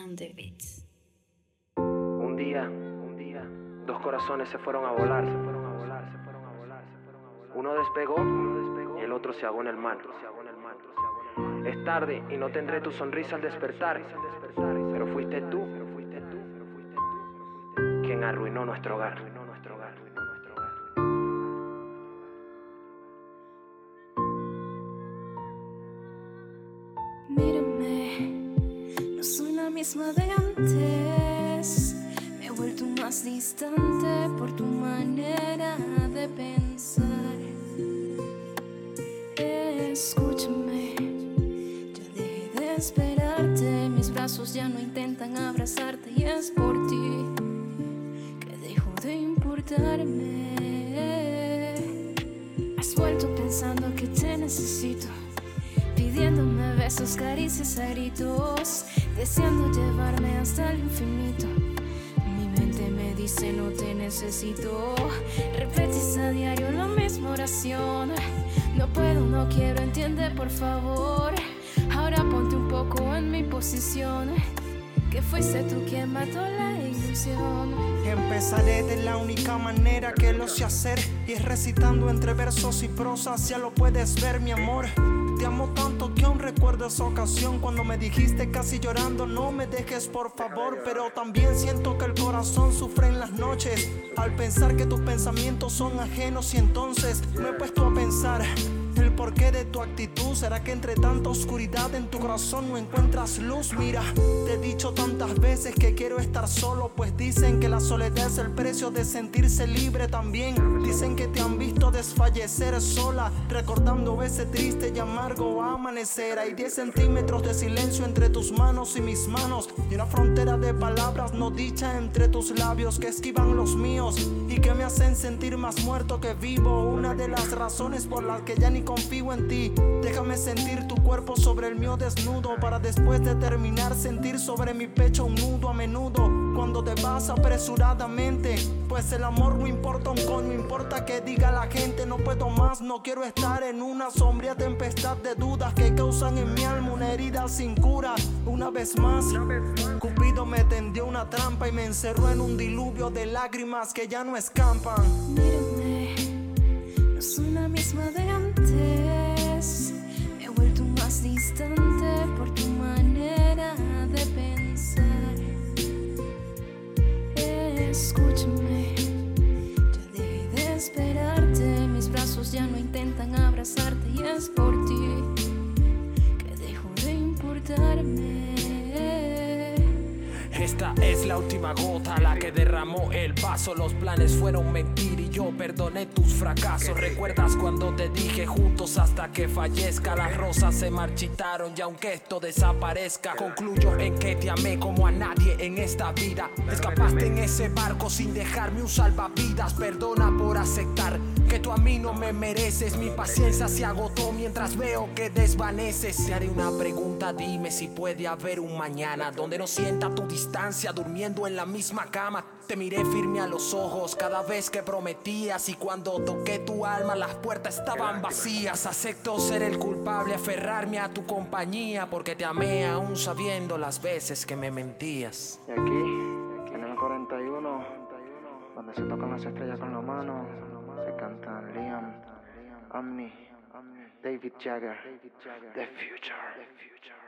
on the beats. Un día, un día, dos corazones se fueron a volar, se fueron a volar, se fueron a volar, se fueron a volar. Uno despegó, uno despegó y el otro se ahogó en el mar. Es tarde y no tendré tu sonrisa al despertar, pero fuiste tú, quien arruinó nuestro hogar. Misma de antes. Me he vuelto más distante por tu manera de pensar. Escúchame, ya dejé de esperarte. Mis brazos ya no intentan abrazarte y es por ti que dejo de importarme. Has vuelto pensando que te necesito pidiéndome besos, caricias a gritos, deseando llevarme hasta el infinito. Mi mente me dice no te necesito, repetes a diario la misma oración. No puedo, no quiero, entiende por favor. Ahora ponte un poco en mi posición, que fuiste tú quien mató la ilusión. Empezaré de la única manera que lo sé hacer y es recitando entre versos y prosas, ya lo puedes ver mi amor. Te amo tanto que aún recuerdo esa ocasión cuando me dijiste casi llorando no me dejes por favor, pero también siento que el corazón sufre en las noches al pensar que tus pensamientos son ajenos y entonces me he puesto a pensar el porqué de tu actitud será que entre tanta oscuridad en tu corazón no encuentras luz. Mira, te he dicho tantas veces que quiero estar solo, pues dicen que la soledad es el precio de sentirse libre también. Dicen que te han visto desfallecer sola, recordando ese triste y amargo amanecer. Hay 10 centímetros de silencio entre tus manos y mis manos, y una frontera de palabras no dichas entre tus labios que esquivan los míos y que me hacen sentir más muerto que vivo. Una de las razones por las que ya ni confío en ti. Déjame sentir tu cuerpo sobre el mío desnudo para después de terminar sentir sobre mi pecho un nudo a menudo cuando te vas apresuradamente. Pues el amor no importa un coño, importa que diga la gente no puedo más, no quiero estar en una sombría tempestad de dudas que causan en mi alma una herida sin cura. Una vez más, Cupido me tendió una trampa y me encerró en un diluvio de lágrimas que ya no escampan. Soy la misma de antes. Me he vuelto más distante por tu manera de pensar. Escúchame, ya dejé de esperarte. Mis brazos ya no intentan abrazarte y es por ti que dejo de importarme. Esta es la última gota, la que derramó el vaso. Los planes fueron mentir y yo perdoné tus fracasos. ¿Recuerdas cuando te dije juntos hasta que fallezca? Las rosas se marchitaron y aunque esto desaparezca, concluyo en que te amé como a nadie en esta vida. Escapaste en ese barco sin dejarme un salvavidas. Perdona por aceptar que tú a mí no me mereces. Mi paciencia se agotó mientras veo que desvaneces. Te haré una pregunta, dime si puede haber un mañana donde no sienta tu distancia durmiendo en la misma cama. Te miré firme a los ojos cada vez que prometías y cuando toqué tu alma las puertas estaban vacías. Acepto ser el culpable, aferrarme a tu compañía porque te amé aún sabiendo las veces que me mentías. Y aquí, en el 41, donde se tocan las estrellas con la mano, se cantan Liam, Amni, David Jagger, The Future.